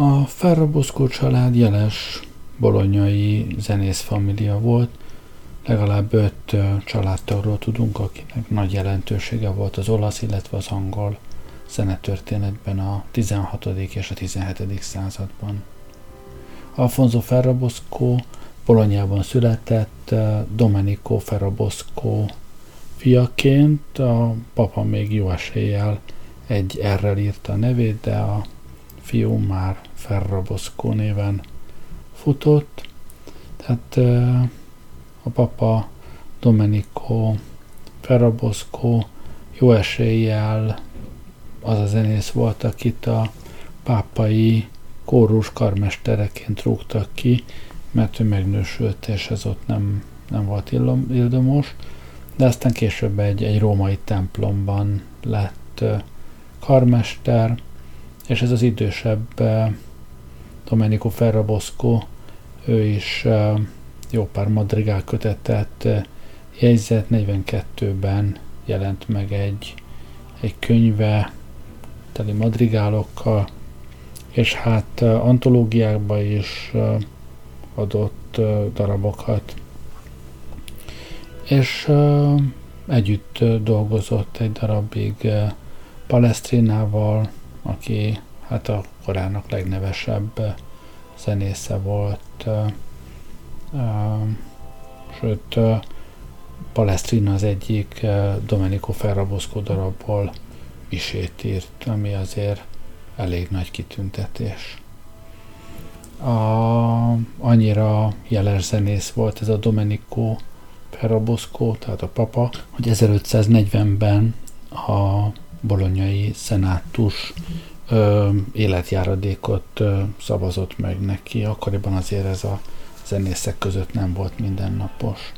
A Ferraboszkó család jeles bolonyai zenészfamília volt, legalább öt családtagról tudunk, akinek nagy jelentősége volt az olasz, illetve az angol zenetörténetben a 16. és a 17. században. Alfonso Ferrabosco Bolonyában született Domenico Ferrabosco fiaként, a papa még jó eséllyel egy errel írta a nevét, de a fiú már Ferrabosco néven futott. Tehát a papa Domenico Ferrabosco jó eséllyel az a zenész volt, akit a pápai kórus karmestereként rúgtak ki, mert ő megnősült, és ez ott nem, nem volt ildomos, de aztán később egy, egy római templomban lett karmester, és ez az idősebb Domenico Ferrabosco, ő is jó pár madrigál kötetet jegyzett, 42-ben jelent meg egy, egy könyve teli madrigálokkal, és hát antológiákba is adott darabokat. És együtt dolgozott egy darabig Palestrinával, aki hát a korának legnevesebb zenésze volt. Sőt, Palestrina az egyik Domenico Ferrabosco darabból isét írt, ami azért elég nagy kitüntetés. A, annyira jeles zenész volt ez a Domenico Ferrabosco, tehát a papa, hogy 1540-ben a bolonyai szenátus ö, életjáradékot ö, szavazott meg neki. Akkoriban azért ez a zenészek között nem volt mindennapos.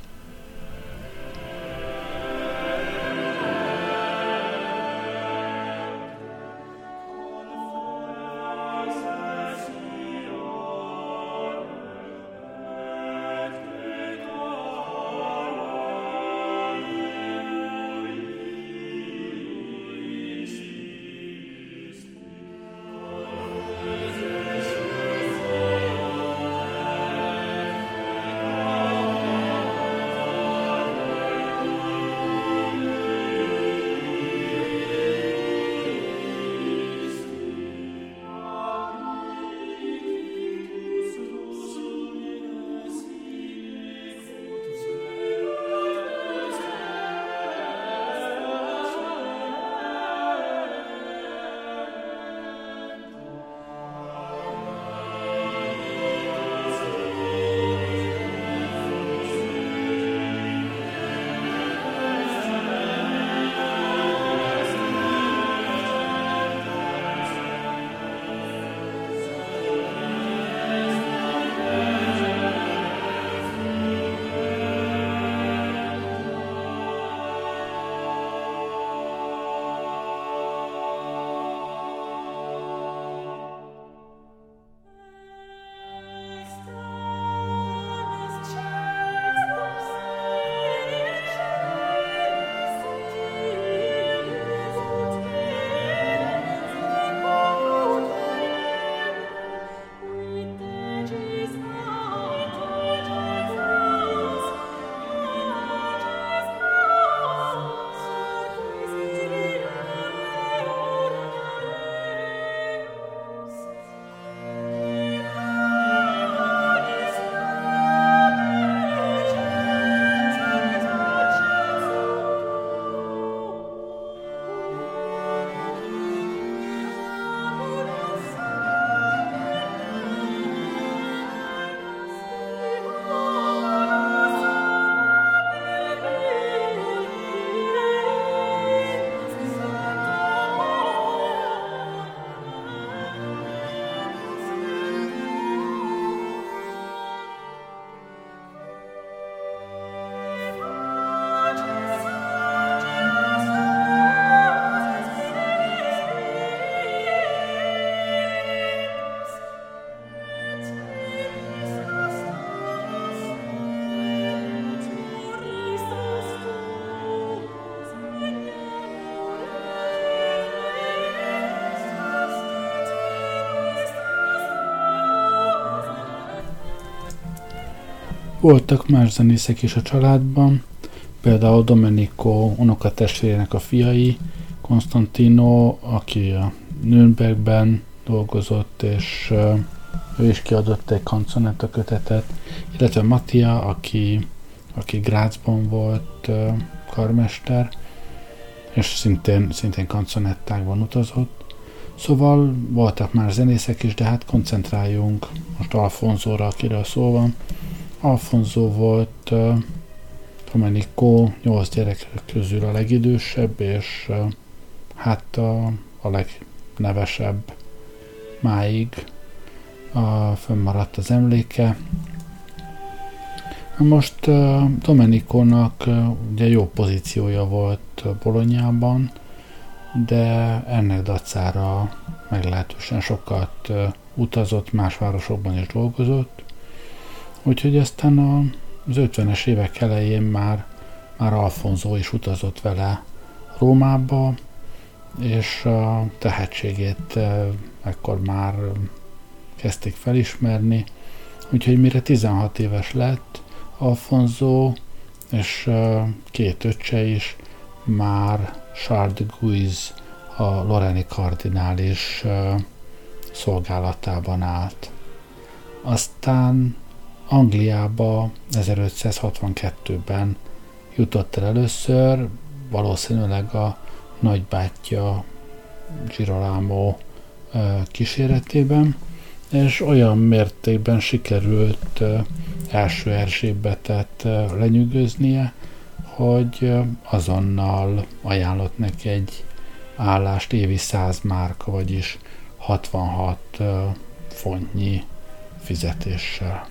Voltak más zenészek is a családban, például Domenico unokatestvérének a fiai, Konstantino, aki a Nürnbergben dolgozott, és ő is kiadott egy kanconetta kötetet, illetve Mattia, aki, aki Grácsban volt karmester, és szintén, szintén kanconettákban utazott. Szóval voltak már zenészek is, de hát koncentráljunk most Alfonzóra, akiről szó van. Alfonzó volt Domenico nyolc gyerek közül a legidősebb, és hát a, a legnevesebb máig a, fönnmaradt az emléke. Most Domenikónak ugye jó pozíciója volt Bolonyában, de ennek dacára meglehetősen sokat utazott, más városokban is dolgozott. Úgyhogy aztán a, az 50-es évek elején már, már Alfonso is utazott vele Rómába, és a tehetségét ekkor már kezdték felismerni, úgyhogy mire 16 éves lett, Alfonso és két öccse is már Charles de Guise, a Loreni kardinális szolgálatában állt. Aztán Angliába 1562-ben jutott el először, valószínűleg a nagybátyja Girolamo kíséretében, és olyan mértékben sikerült első Erzsébetet lenyűgöznie, hogy azonnal ajánlott neki egy állást évi 100 márka, vagyis 66 fontnyi fizetéssel.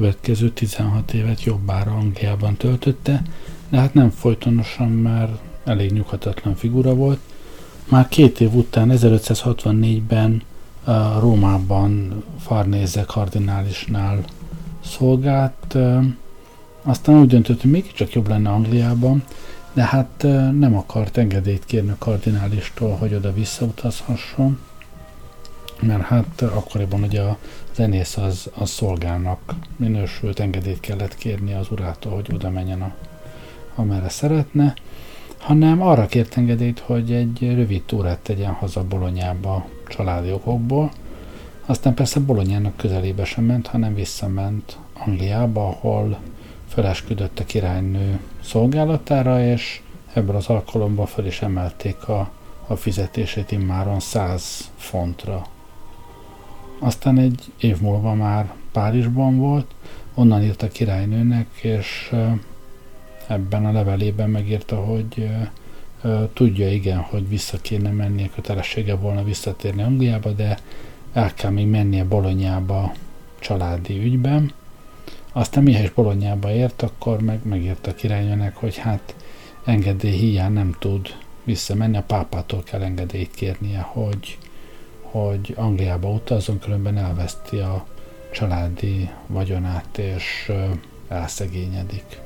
Következő 16 évet jobbára Angliában töltötte, de hát nem folytonosan, mert elég nyughatatlan figura volt. Már két év után, 1564-ben Rómában Farnéze kardinálisnál szolgált, aztán úgy döntött, hogy mégiscsak jobb lenne Angliában, de hát nem akart engedélyt kérni a kardinálistól, hogy oda visszautazhasson, mert hát akkoriban ugye a zenész az, az szolgálnak minősült engedélyt kellett kérni az urától, hogy oda menjen a, amerre szeretne, hanem arra kért engedélyt, hogy egy rövid túrát tegyen haza Bolonyába családi okokból. Aztán persze Bolonyának közelébe sem ment, hanem visszament Angliába, ahol felesküdött a királynő szolgálatára, és ebből az alkalomból fel is emelték a, a fizetését immáron 100 fontra. Aztán egy év múlva már Párizsban volt, onnan írt a királynőnek, és ebben a levelében megírta, hogy tudja igen, hogy vissza kéne mennie, kötelessége volna visszatérni Angliába, de el kell még mennie Bolonyába családi ügyben, aztán mihez Bolonyába ért, akkor meg megírta a királynőnek, hogy hát engedély hiány nem tud visszamenni, a pápától kell engedélyt kérnie, hogy, hogy Angliába utazzon, különben elveszti a családi vagyonát és elszegényedik.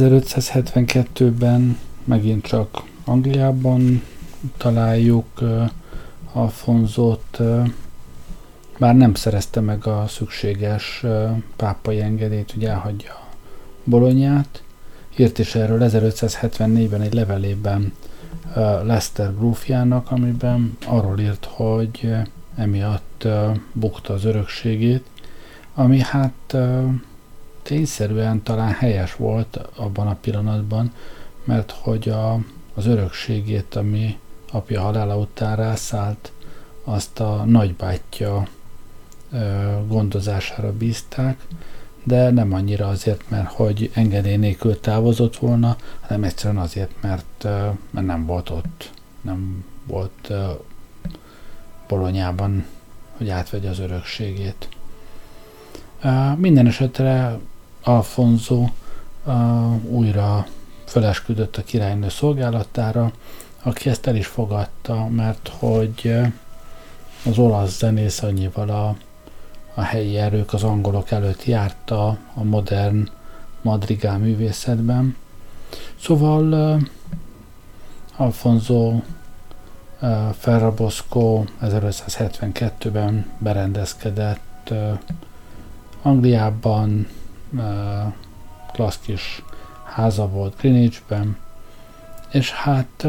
1572-ben megint csak Angliában találjuk Alfonzot, már nem szerezte meg a szükséges pápai engedélyt, hogy elhagyja Bolonyát. Írt is erről 1574-ben egy levelében Lester grófjának, amiben arról írt, hogy emiatt bukta az örökségét, ami hát tényszerűen talán helyes volt abban a pillanatban, mert hogy a, az örökségét, ami apja halála után rászállt, azt a nagybátyja gondozására bízták, de nem annyira azért, mert hogy engedély nélkül távozott volna, hanem egyszerűen azért, mert, mert nem volt ott, nem volt Bolonyában, hogy átvegye az örökségét. Minden esetre Alfonso újra felesküdött a királynő szolgálatára, aki ezt el is fogadta, mert hogy az olasz zenész annyival a, a helyi erők az angolok előtt járta a modern madrigál művészetben. Szóval Alfonso Ferrabosco 1572-ben berendezkedett Angliában, klassz kis háza volt Greenwichben, és hát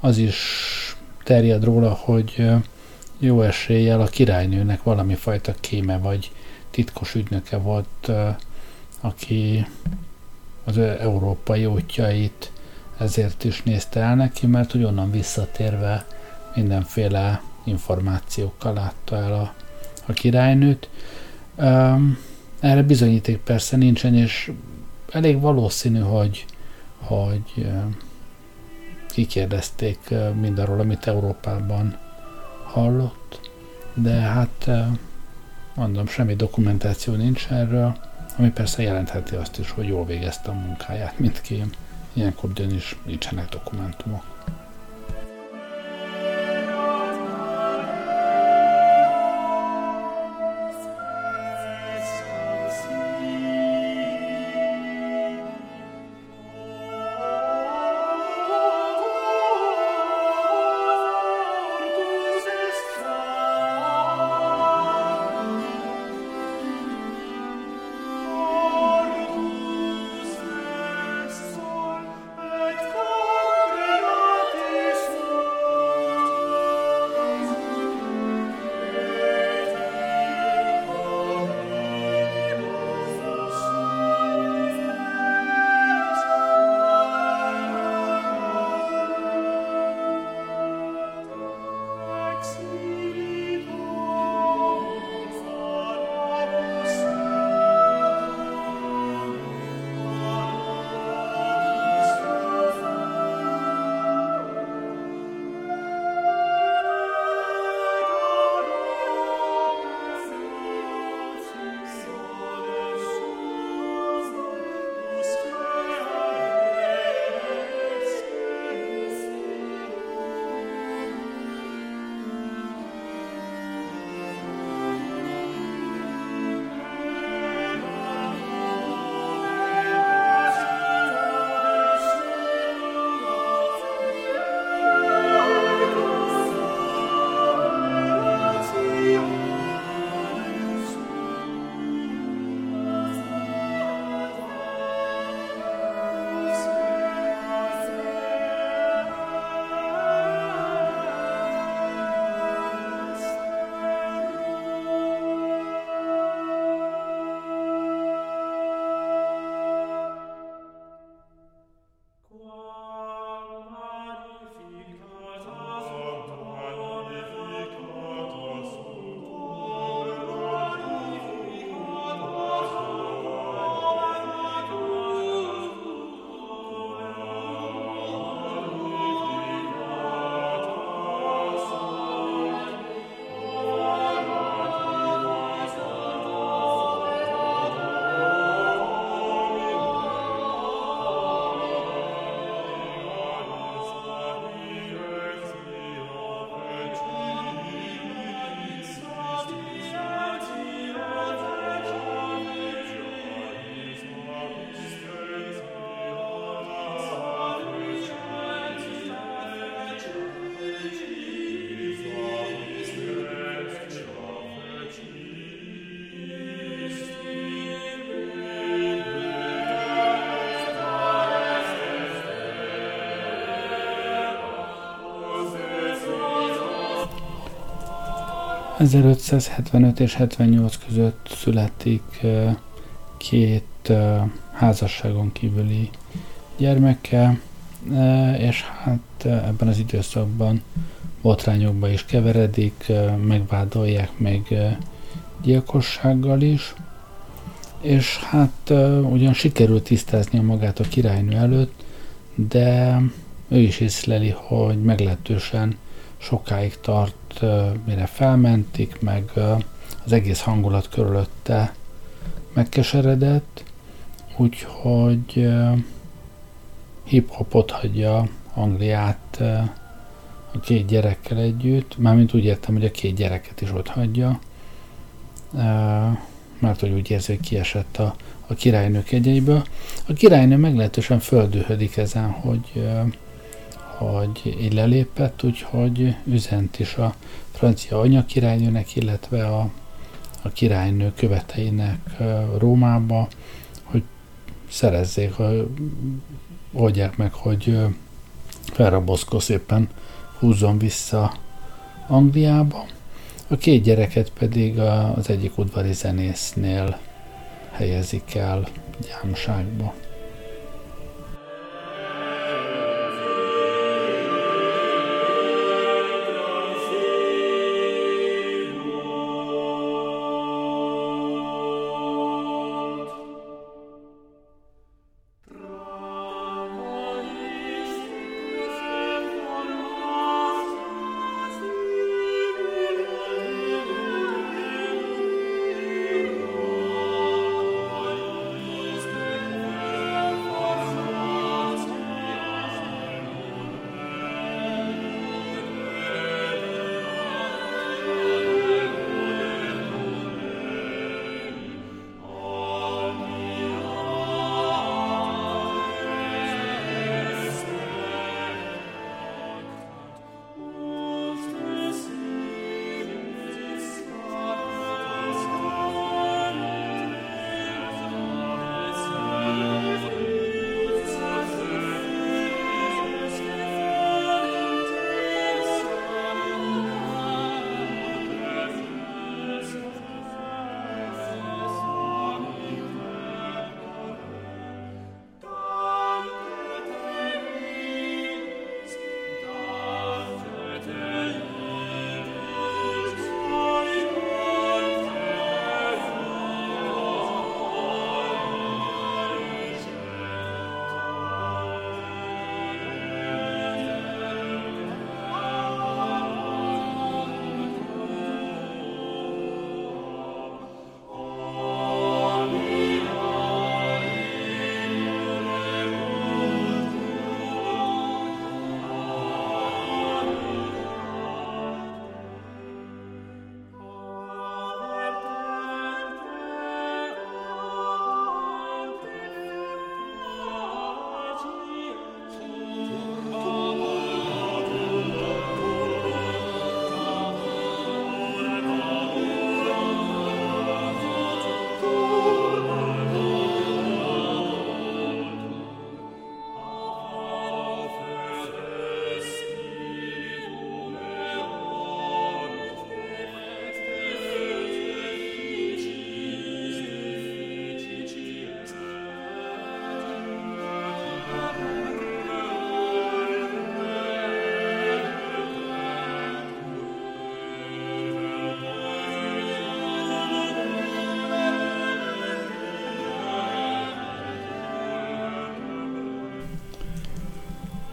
az is terjed róla, hogy jó eséllyel a királynőnek valami fajta kéme vagy titkos ügynöke volt, aki az európai útjait ezért is nézte el neki, mert hogy onnan visszatérve mindenféle információkkal látta el a, a királynőt. Um, erre bizonyíték persze nincsen, és elég valószínű, hogy, hogy kikérdezték mindarról, amit Európában hallott, de hát mondom, semmi dokumentáció nincs erről, ami persze jelentheti azt is, hogy jól végezte a munkáját mindkém. Ilyenkor ugyanis nincsenek dokumentumok. 1575 és 78 között születik két házasságon kívüli gyermeke, és hát ebben az időszakban botrányokba is keveredik, megvádolják még gyilkossággal is, és hát ugyan sikerült tisztáznia magát a királynő előtt, de ő is észleli, hogy meglehetősen sokáig tart, mire felmentik, meg az egész hangulat körülötte megkeseredett, úgyhogy hip-hopot hagyja Angliát a két gyerekkel együtt, mármint úgy értem, hogy a két gyereket is ott hagyja, mert hogy úgy érzi, hogy kiesett a, a királynő kegyeiből. A királynő meglehetősen földühödik ezen, hogy, hogy így lelépett, úgyhogy üzent is a francia anyakirálynőnek, illetve a, a királynő követeinek Rómába, hogy szerezzék, hogy oldják meg, hogy Ferraboszko szépen húzzon vissza Angliába. A két gyereket pedig az egyik udvari zenésznél helyezik el gyámságba.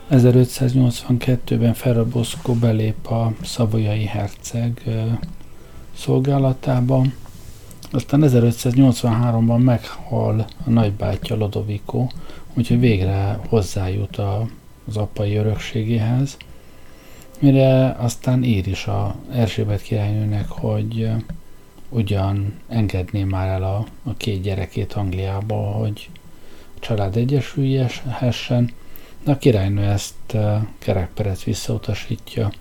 1582-ben Ferraboszko belép a szavoyai herceg szolgálatába, aztán 1583-ban meghal a nagybátyja Lodovico, úgyhogy végre hozzájut a, az apai örökségéhez, mire aztán ír is a Erzsébet királynőnek, hogy ugyan engedné már el a, a két gyerekét Angliába, hogy a család egyesüljessen, de a királynő ezt uh, kerekperec visszautasítja,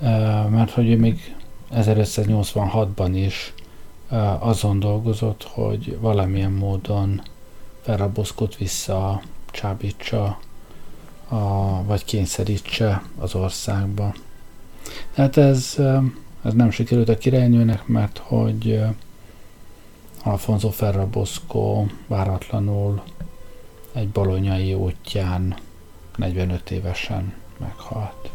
uh, mert hogy ő még 1586-ban is uh, azon dolgozott, hogy valamilyen módon Ferraboszkot vissza csábítsa, a, vagy kényszerítse az országba. Tehát ez, ez nem sikerült a királynőnek, mert hogy Alfonso Ferrabosco váratlanul egy bolonyai útján 45 évesen meghalt.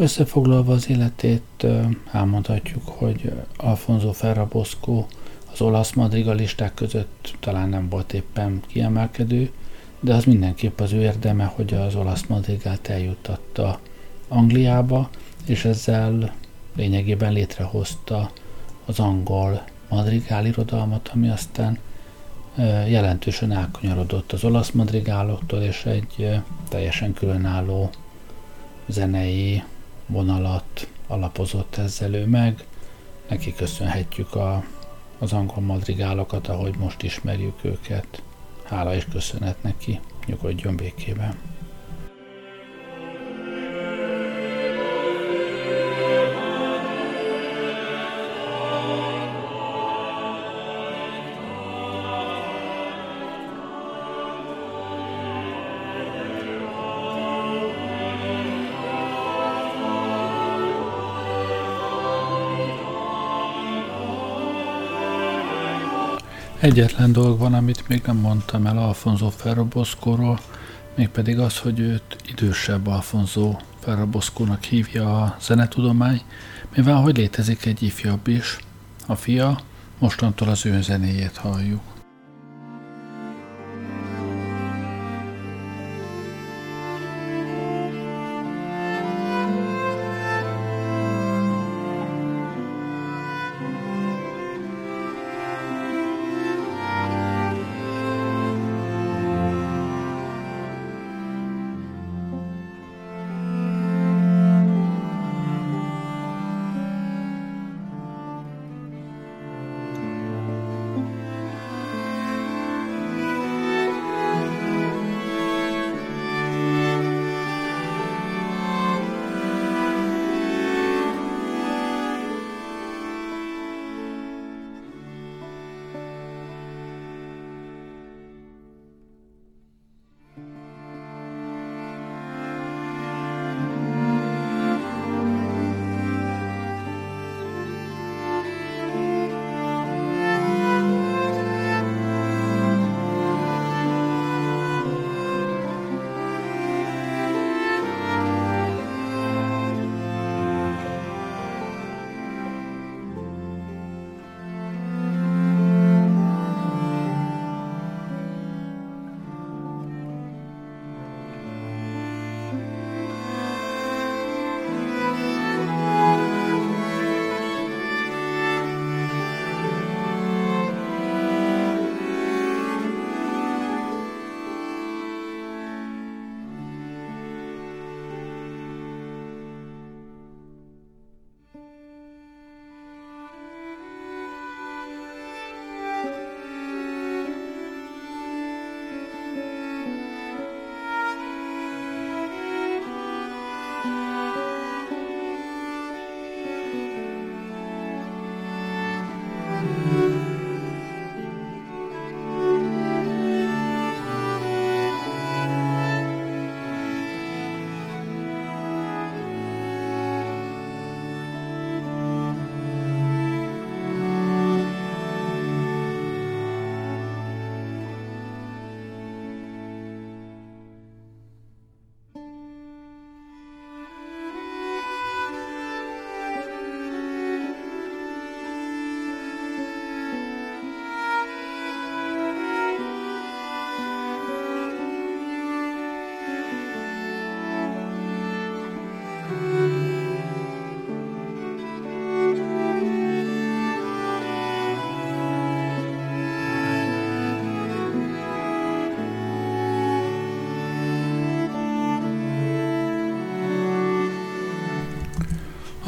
Összefoglalva az életét elmondhatjuk, hogy Alfonso Ferrabosco az olasz madrigalisták között talán nem volt éppen kiemelkedő, de az mindenképp az ő érdeme, hogy az olasz madrigát eljuttatta Angliába, és ezzel lényegében létrehozta az angol madrigál irodalmat, ami aztán jelentősen elkanyarodott az olasz madrigáloktól, és egy teljesen különálló zenei vonalat alapozott ezzel ő meg. Neki köszönhetjük a, az angol madrigálokat, ahogy most ismerjük őket. Hála és köszönet neki, nyugodjon békében. Egyetlen dolog van, amit még nem mondtam el Alfonso Ferroboszkóról, mégpedig az, hogy őt idősebb Alfonso Ferroboszkónak hívja a zenetudomány, mivel hogy létezik egy ifjabb is, a fia, mostantól az ő zenéjét halljuk.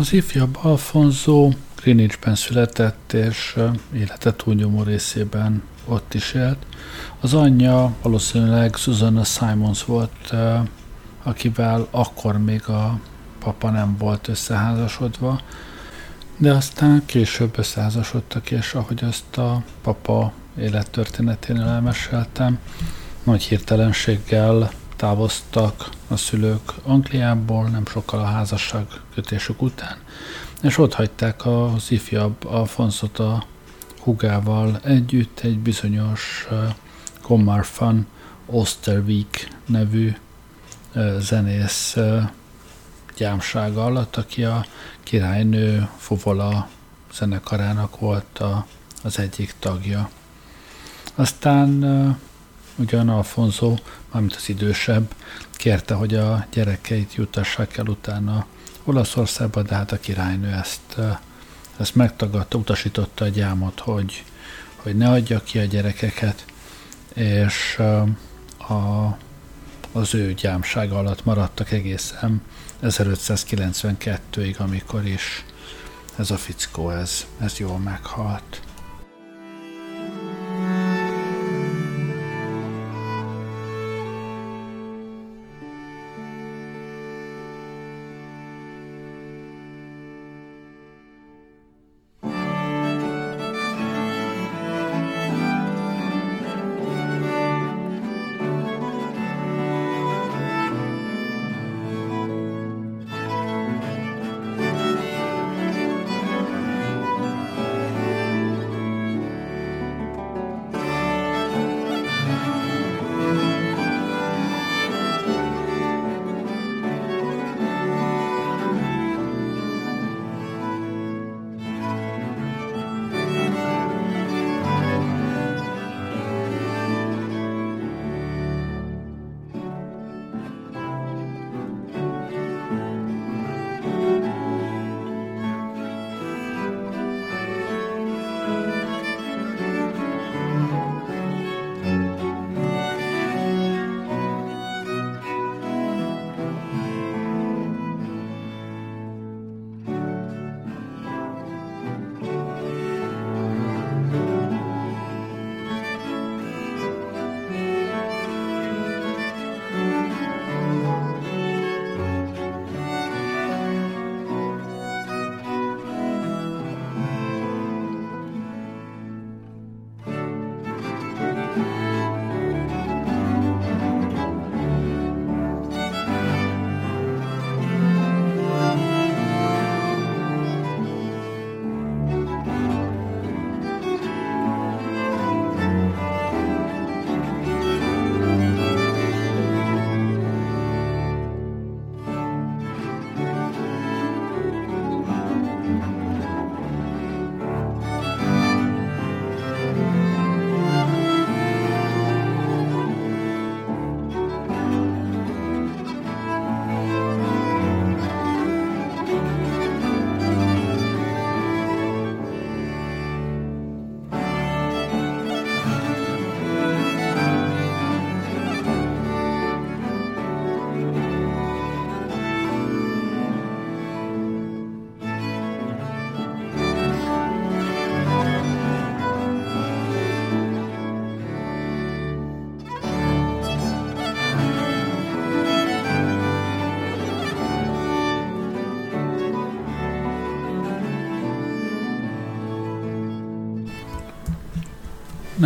Az ifjabb Alfonso Greenwichben született, és élete túlnyomó részében ott is élt. Az anyja valószínűleg Susanna Simons volt, akivel akkor még a papa nem volt összeházasodva, de aztán később összeházasodtak, és ahogy azt a papa élettörténeténél elmeséltem, nagy hirtelenséggel távoztak a szülők Angliából, nem sokkal a házasság kötésük után, és ott hagyták az ifjabb Alfonszot a hugával együtt egy bizonyos Commarfan Ostervik nevű zenész gyámsága alatt, aki a királynő Fovola zenekarának volt a, az egyik tagja. Aztán ugyan Alfonso, mármint az idősebb, kérte, hogy a gyerekeit jutassák el utána Olaszországba, de hát a királynő ezt, ezt megtagadta, utasította a gyámot, hogy, hogy ne adja ki a gyerekeket, és a, az ő gyámsága alatt maradtak egészen 1592-ig, amikor is ez a fickó, ez, ez jól meghalt.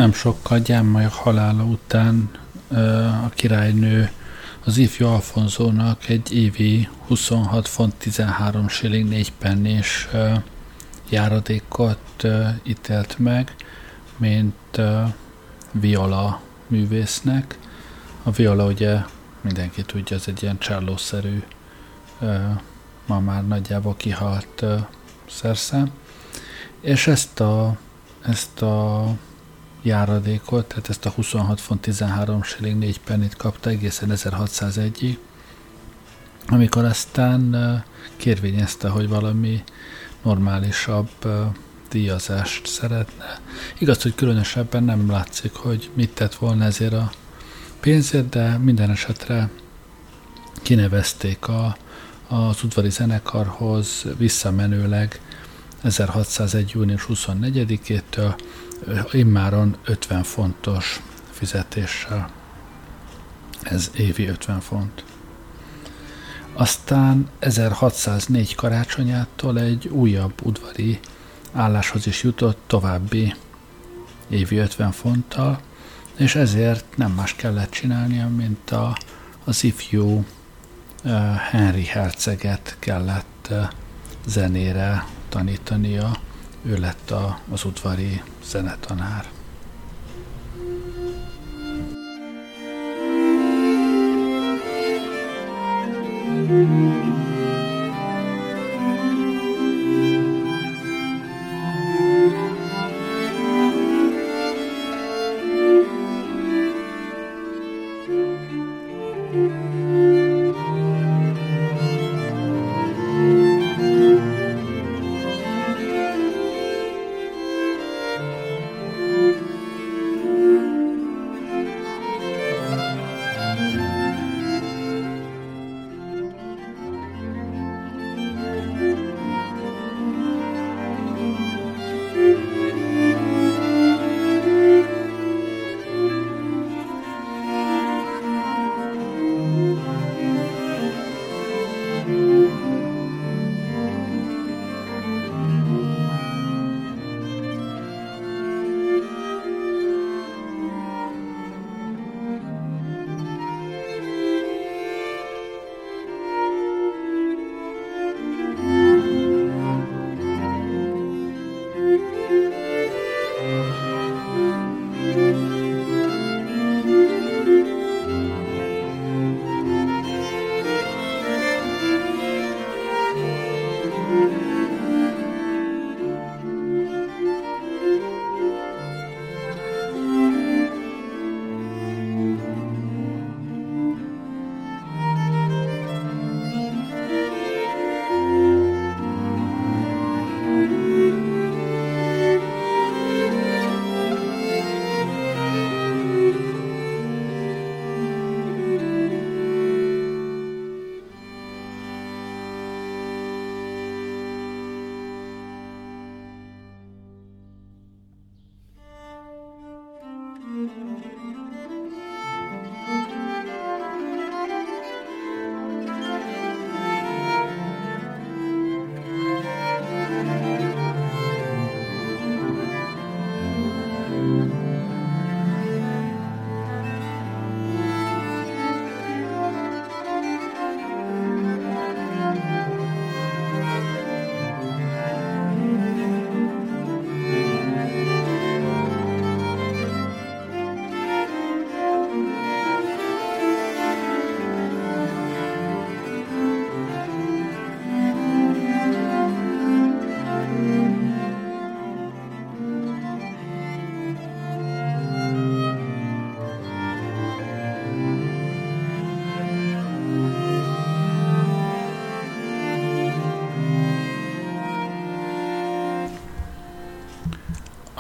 Nem sokkal gyámai halála után a királynő az ifjú Alfonzónak egy évi 26 font 13 shilling 4 pennés járadékot ítélt meg, mint viola művésznek. A viola ugye mindenki tudja, ez egy ilyen csellószerű, ma már nagyjából kihalt szerszám. És ezt a, ezt a járadékot, tehát ezt a 26 font 13 shilling 4 pennit kapta egészen 1601-ig, amikor aztán kérvényezte, hogy valami normálisabb díjazást szeretne. Igaz, hogy különösebben nem látszik, hogy mit tett volna ezért a pénzért, de minden esetre kinevezték a, az udvari zenekarhoz visszamenőleg 1601. június 24-től immáron 50 fontos fizetéssel. Ez évi 50 font. Aztán 1604 karácsonyától egy újabb udvari álláshoz is jutott további évi 50 fonttal, és ezért nem más kellett csinálnia, mint a, az ifjú Henry herceget kellett zenére tanítania. Ő lett a, az udvari zenetanár.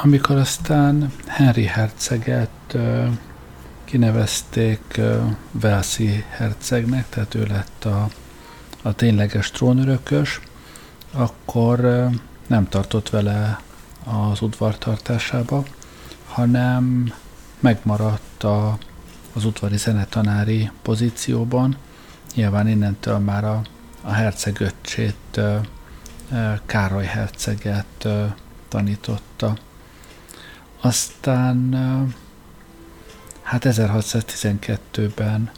Amikor aztán Henry herceget kinevezték Velszi hercegnek, tehát ő lett a, a tényleges trónörökös, akkor nem tartott vele az udvartartásába, hanem megmaradt a, az udvari zenetanári pozícióban. Nyilván innentől már a, a hercegöccsét Károly herceget tanította. Aztán hát 1612-ben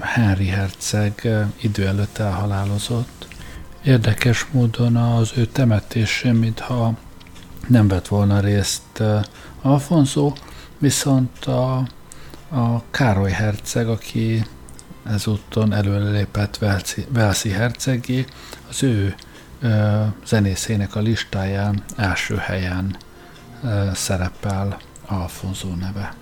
Henry herceg idő előtt elhalálozott. Érdekes módon az ő temetésén, mintha nem vett volna részt Alfonso, viszont a, a Károly herceg, aki ezúton előlépett Velszi, hercegé, az ő zenészének a listáján első helyen szerepel Alfonso neve.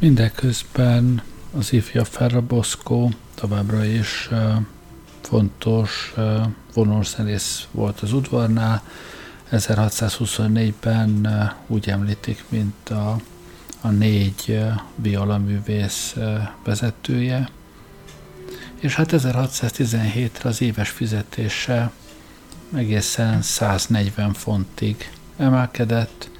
Mindeközben az ifja Ferraboszkó továbbra is fontos vonószerész volt az udvarnál. 1624-ben úgy említik, mint a, a négy violaművész vezetője. És hát 1617-re az éves fizetése egészen 140 fontig emelkedett,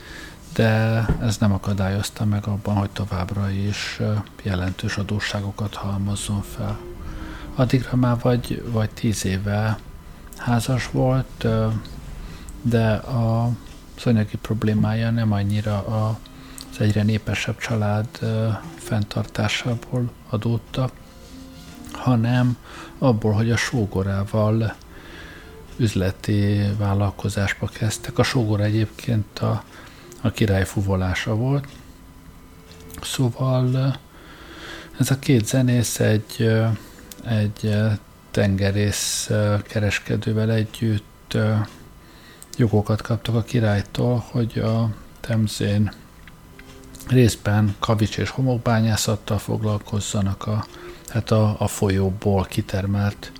de ez nem akadályozta meg abban, hogy továbbra is jelentős adósságokat halmozzon fel. Addigra már vagy, vagy tíz éve házas volt, de a anyagi problémája nem annyira az egyre népesebb család fenntartásából adódtak, hanem abból, hogy a sógorával üzleti vállalkozásba kezdtek. A sógor egyébként a, a király fuvolása volt. Szóval ez a két zenész egy, egy tengerész kereskedővel együtt jogokat kaptak a királytól, hogy a Temzén részben kavics és homokbányászattal foglalkozzanak a, hát a, a folyóból kitermelt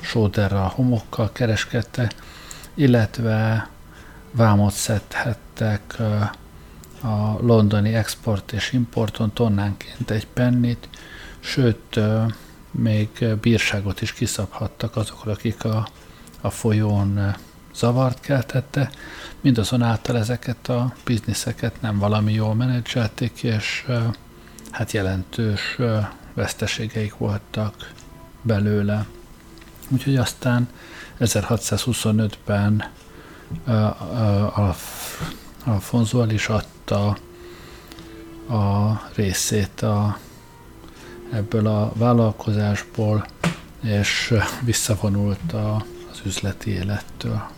sóderral, homokkal kereskedtek, illetve vámot szedhettek a londoni export és importon tonnánként egy pennit, sőt, még bírságot is kiszabhattak azokra, akik a, a folyón zavart keltette, mindazonáltal ezeket a bizniszeket nem valami jól menedzselték, és hát jelentős veszteségeik voltak belőle. Úgyhogy aztán 1625-ben Alfonso el is adta a részét a, ebből a vállalkozásból, és visszavonult a, az üzleti élettől.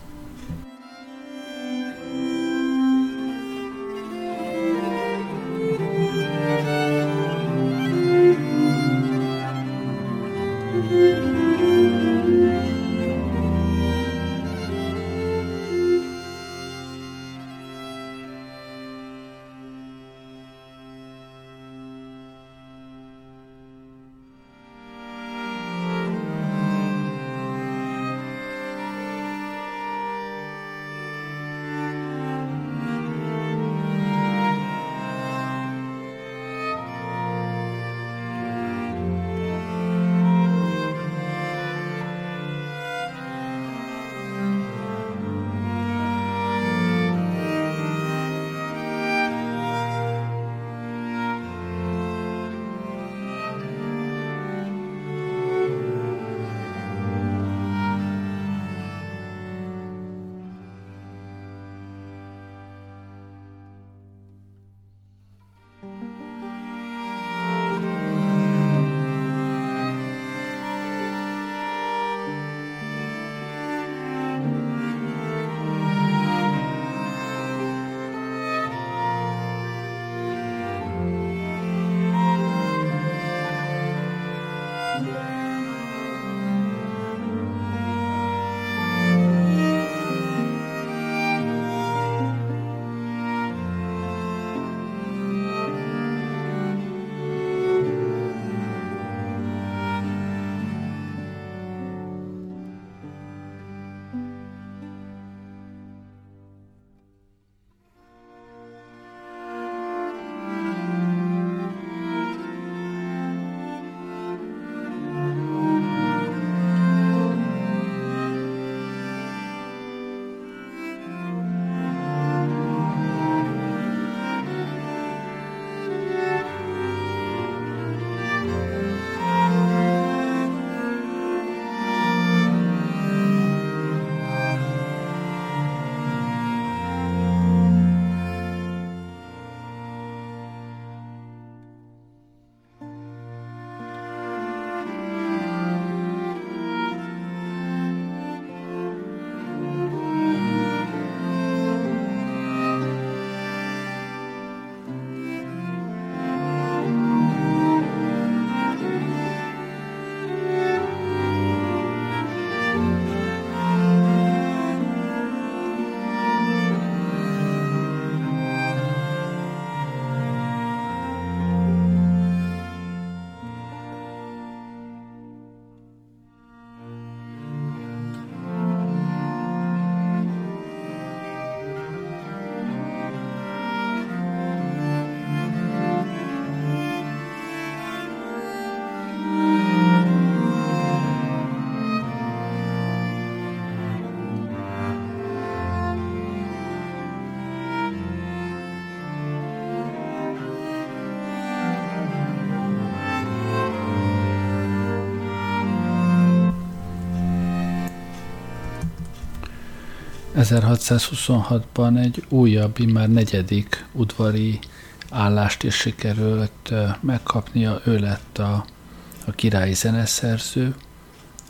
1626-ban egy újabb, már negyedik udvari állást is sikerült megkapnia. Ő lett a, a királyi zeneszerző,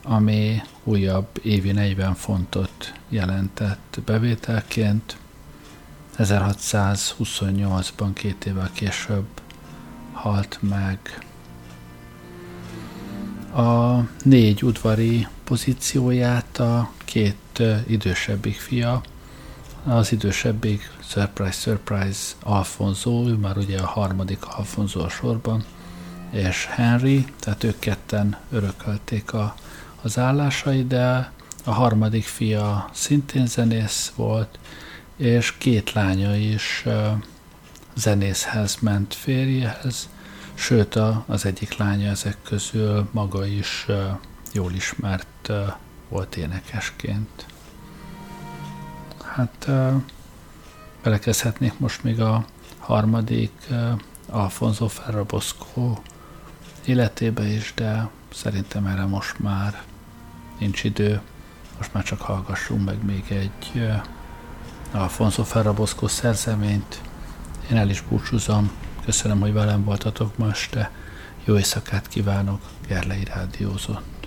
ami újabb évi 40 fontot jelentett bevételként. 1628-ban, két évvel később halt meg. A négy udvari pozícióját a két idősebbik fia, az idősebbik Surprise Surprise Alfonso, ő már ugye a harmadik Alfonso a sorban, és Henry, tehát ők ketten örökölték a, az állásai, de a harmadik fia szintén zenész volt, és két lánya is zenészhez ment férjehez, sőt a, az egyik lánya ezek közül maga is jól ismert volt énekesként. Hát belekezdhetnék most még a harmadik Alfonso Ferrabosco életébe is, de szerintem erre most már nincs idő. Most már csak hallgassunk meg még egy Alfonso Ferrabosco szerzeményt. Én el is búcsúzom. Köszönöm, hogy velem voltatok ma este. Jó éjszakát kívánok, Gerlei Rádiózott.